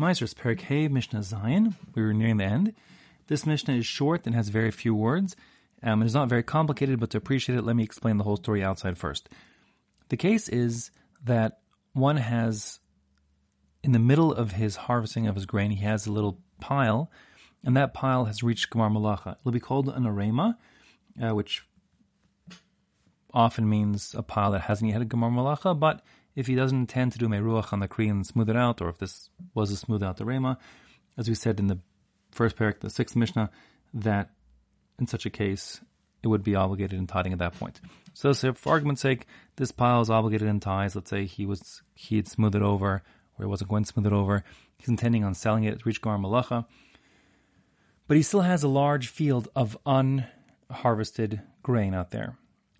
Ma'asros Perek Hey Mishnah Zayin. We were nearing the end. This Mishnah is short and has very few words. Um, it is not very complicated, but to appreciate it, let me explain the whole story outside first. The case is that one has, in the middle of his harvesting of his grain, he has a little pile, and that pile has reached Gemar Malacha. It'll be called an arema, uh, which often means a pile that hasn't yet had a Gemar Malacha, but if he doesn't intend to do Meruach on the Kri and smooth it out, or if this was a smooth out the Rema, as we said in the first parak, the sixth Mishnah, that in such a case, it would be obligated in tithing at that point. So, so for argument's sake, this pile is obligated in tithes. Let's say he was he'd smooth it over, or he wasn't going to smooth it over. He's intending on selling it to reach Gemar Malacha. But he still has a large field of unharvested grain out there.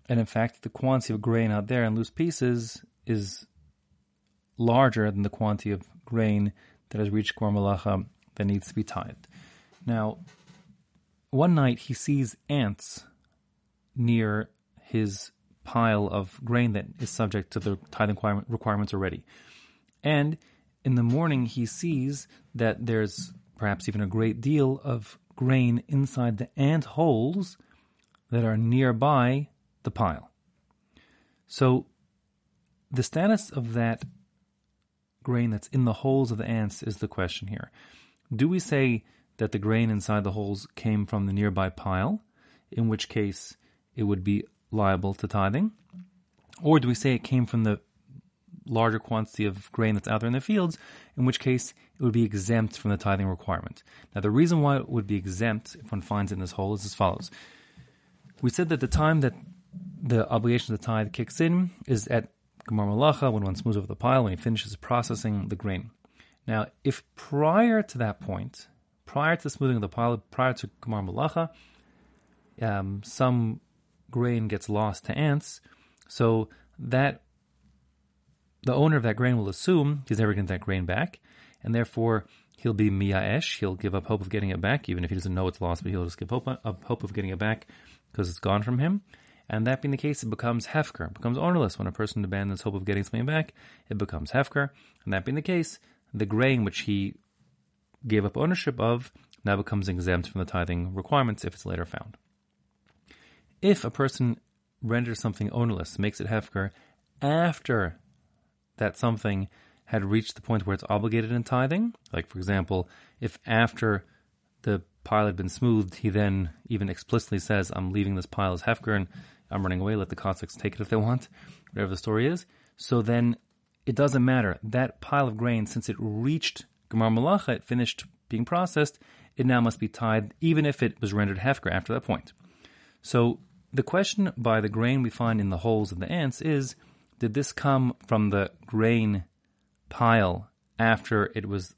And in fact, the quantity of grain out there in loose pieces is larger than the quantity of grain that has reached Gemar Malacha that needs to be tithed. Now, one night he sees ants near his pile of grain that is subject to the tithing requirements already. And in the morning, he sees that there's perhaps even a great deal of grain inside the ant holes that are nearby the pile. So the status of that grain that's in the holes of the ants is the question here. Do we say that the grain inside the holes came from the nearby pile, in which case it would be liable to tithing? Or do we say it came from the larger quantity of grain that's out there in the fields, in which case it would be exempt from the tithing requirement? Now, the reason why it would be exempt if one finds it in this hole is as follows. We said that the time that the obligation to tithe kicks in is at Gemar Malacha, when one smooths over the pile, when he finishes processing the grain. Now, if prior to that point, prior to the smoothing of the pile, prior to Gemar Malacha, um, some grain gets lost to ants, so that the owner of that grain will assume he's never going to get that grain back, and therefore he'll be miyaesh, he'll give up hope of getting it back, even if he doesn't know it's lost, but he'll just give hope, up hope of getting it back because it's gone from him. And that being the case, it becomes hefker, it becomes ownerless. When a person abandons hope of getting something back, it becomes hefker. And that being the case, the grain which he gave up ownership of now becomes exempt from the tithing requirements if it's later found. If a person renders something ownerless, makes it hefker, after that something had reached the point where it's obligated in tithing, like for example, if after the pile had been smoothed, he then even explicitly says, I'm leaving this pile as hefker and I'm running away, let the Cossacks take it if they want, whatever the story is. So then it doesn't matter. That pile of grain, since it reached Gemar Malacha, it finished being processed, it now must be tied, even if it was rendered hefker after that point. So the question by the grain we find in the holes of the ants is, did this come from the grain pile after it was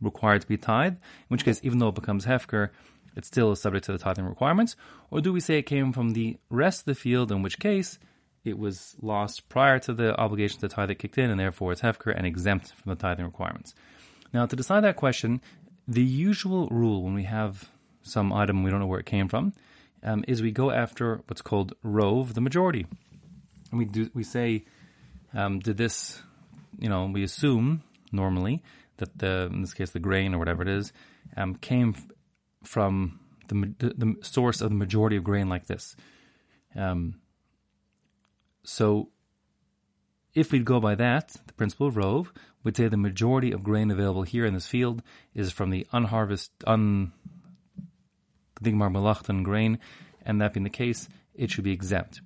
required to be tied? In which case, even though it becomes hefker, it still is subject to the tithing requirements? Or do we say it came from the rest of the field, in which case it was lost prior to the obligation to tithe that kicked in, and therefore it's hefker and exempt from the tithing requirements? Now, to decide that question, the usual rule when we have some item we don't know where it came from um, is we go after what's called rove, the majority. And we do we say, um, did this, you know, we assume normally that the in this case the grain or whatever it is um, came from the, the, the source of the majority of grain like this. Um, so, if we'd go by that, the principle of Rove, we'd say the majority of grain available here in this field is from the unharvested, un Malachtan grain, and that being the case, it should be exempt.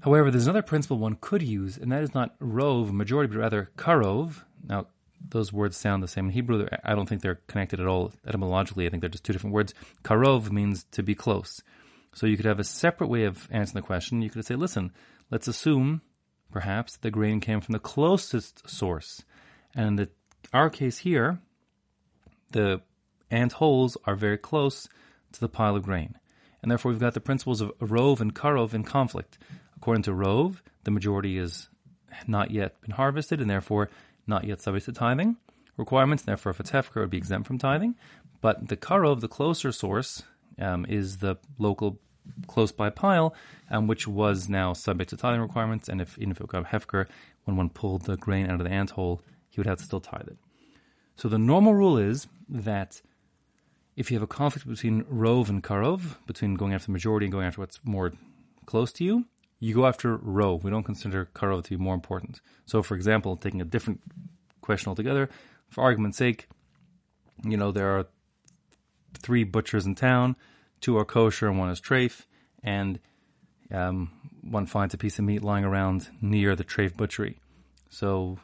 However, there's another principle one could use, and that is not rove, majority, but rather karov. Now, those words sound the same in Hebrew. I don't think they're connected at all etymologically. I think they're just two different words. Karov means to be close. So you could have a separate way of answering the question. You could say, listen, let's assume perhaps the grain came from the closest source. And in our case here, the ant holes are very close to the pile of grain. And therefore, we've got the principles of Rove and Karov in conflict. According to Rove, the majority is not yet been harvested, and therefore not yet subject to tithing requirements. Therefore, if it's hefker, it would be exempt from tithing. But the karov, the closer source, um, is the local close by pile, um, which was now subject to tithing requirements. And if even if it got hefker, when one pulled the grain out of the ant hole, he would have to still tithe it. So the normal rule is that if you have a conflict between Rove and Karov, between going after the majority and going after what's more close to you, you go after Rove. We don't consider Karov to be more important. So, for example, taking a different question altogether, for argument's sake, you know, there are three butchers in town, two are kosher and one is treif, and um, one finds a piece of meat lying around near the treif butchery. So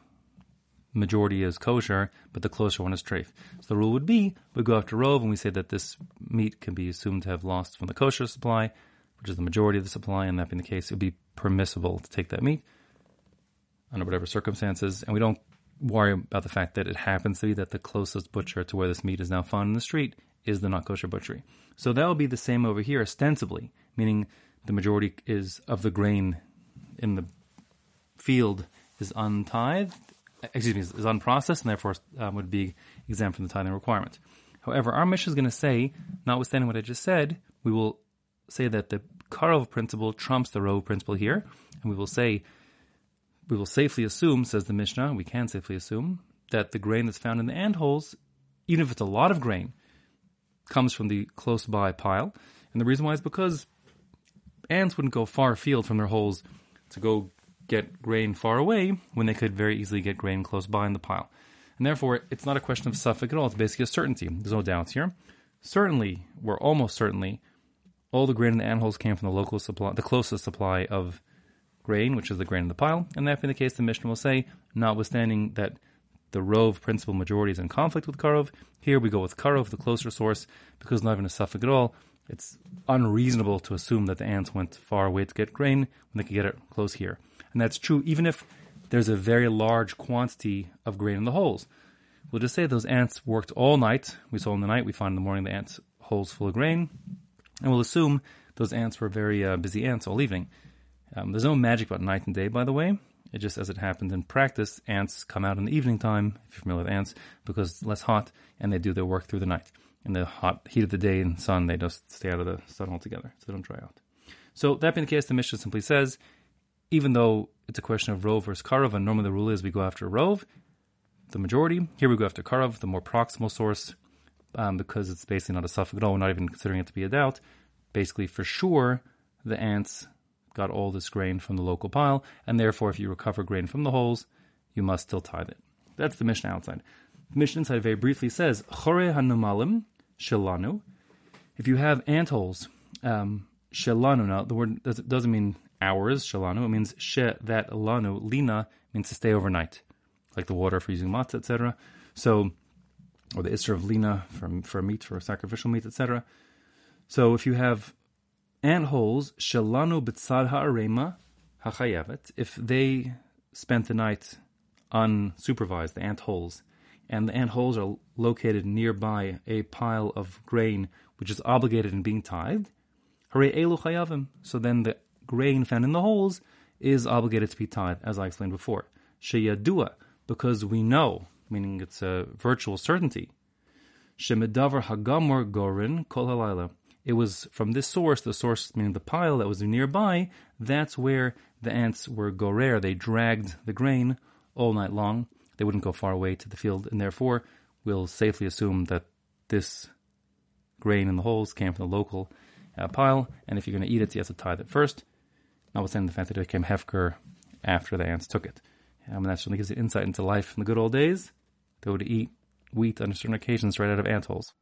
majority is kosher, but the closer one is treif. So the rule would be we go after rove and we say that this meat can be assumed to have lost from the kosher supply, which is the majority of the supply, and that being the case, it would be permissible to take that meat under whatever circumstances, and we don't worry about the fact that it happens to be that the closest butcher to where this meat is now found in the street is the not kosher butchery. So that will be the same over here, ostensibly, meaning the majority is of the grain in the field is untithed, excuse me, is unprocessed, and therefore um, would be exempt from the tithing requirement. However, our Mishnah is going to say, notwithstanding what I just said, we will say that the Karov principle trumps the Rove principle here, and we will say, we will safely assume, says the Mishnah, we can safely assume, that the grain that's found in the ant holes, even if it's a lot of grain, comes from the close by pile. And the reason why is because ants wouldn't go far afield from their holes to go get grain far away when they could very easily get grain close by in the pile. And therefore, it's not a question of safek at all. It's basically a certainty. There's no doubts here. Certainly, we're almost certainly, all the grain in the ant holes came from the local supply, the closest supply of grain, which is the grain in the pile. And that being the case, the Mishnah will say, notwithstanding that the Rove principle majority is in conflict with Karov, here we go with Karov, the closer source, because not even a safek at all. It's unreasonable to assume that the ants went far away to get grain when they could get it close here. And that's true even if there's a very large quantity of grain in the holes. We'll just say those ants worked all night. We saw in the night, we found in the morning the ants' holes full of grain. And we'll assume those ants were very uh, busy ants all evening. Um, there's no magic about night and day, by the way. It just as it happens in practice, ants come out in the evening time, if you're familiar with ants, because it's less hot, and they do their work through the night. In the hot heat of the day and sun, they just stay out of the sun altogether, so they don't dry out. So that being the case, the Mishnah simply says, even though it's a question of Rove versus Karov, and normally the rule is we go after Rove, the majority. Here we go after Karov, the more proximal source, um, because it's basically not a safek at all. We're not even considering it to be a doubt. Basically, for sure, the ants got all this grain from the local pile, and therefore, if you recover grain from the holes, you must still tithe it. That's the Mishnah outside. The Mishnah inside very briefly says, Chore hanumalim shelanu. If you have ant holes, um, shelanu, now the word doesn't mean hours, shalanu, it means she, that, lanu, lina, means to stay overnight, like the water for using matzah, etc. So, or the isra of lina for, for meat, for sacrificial meat, etc. So if you have ant holes, shalanu b'tzad ha'arema hachayevet, if they spent the night unsupervised, the ant holes, and the ant holes are located nearby a pile of grain which is obligated in being tithed, hare elu chayavim. So then the grain found in the holes is obligated to be tithed, as I explained before. Sheyadua, because we know, meaning it's a virtual certainty. Shemedavar hagamor gorin kol halayla it was from this source, the source meaning the pile that was nearby, that's where the ants were gorer. They dragged the grain all night long. They wouldn't go far away to the field, and therefore we'll safely assume that this grain in the holes came from the local uh, pile, and if you're going to eat it, you have to tithe it first, notwithstanding the fact that it became hefker after the ants took it. Um, and that certainly gives you insight into life in the good old days. They would eat wheat on certain occasions right out of ant holes.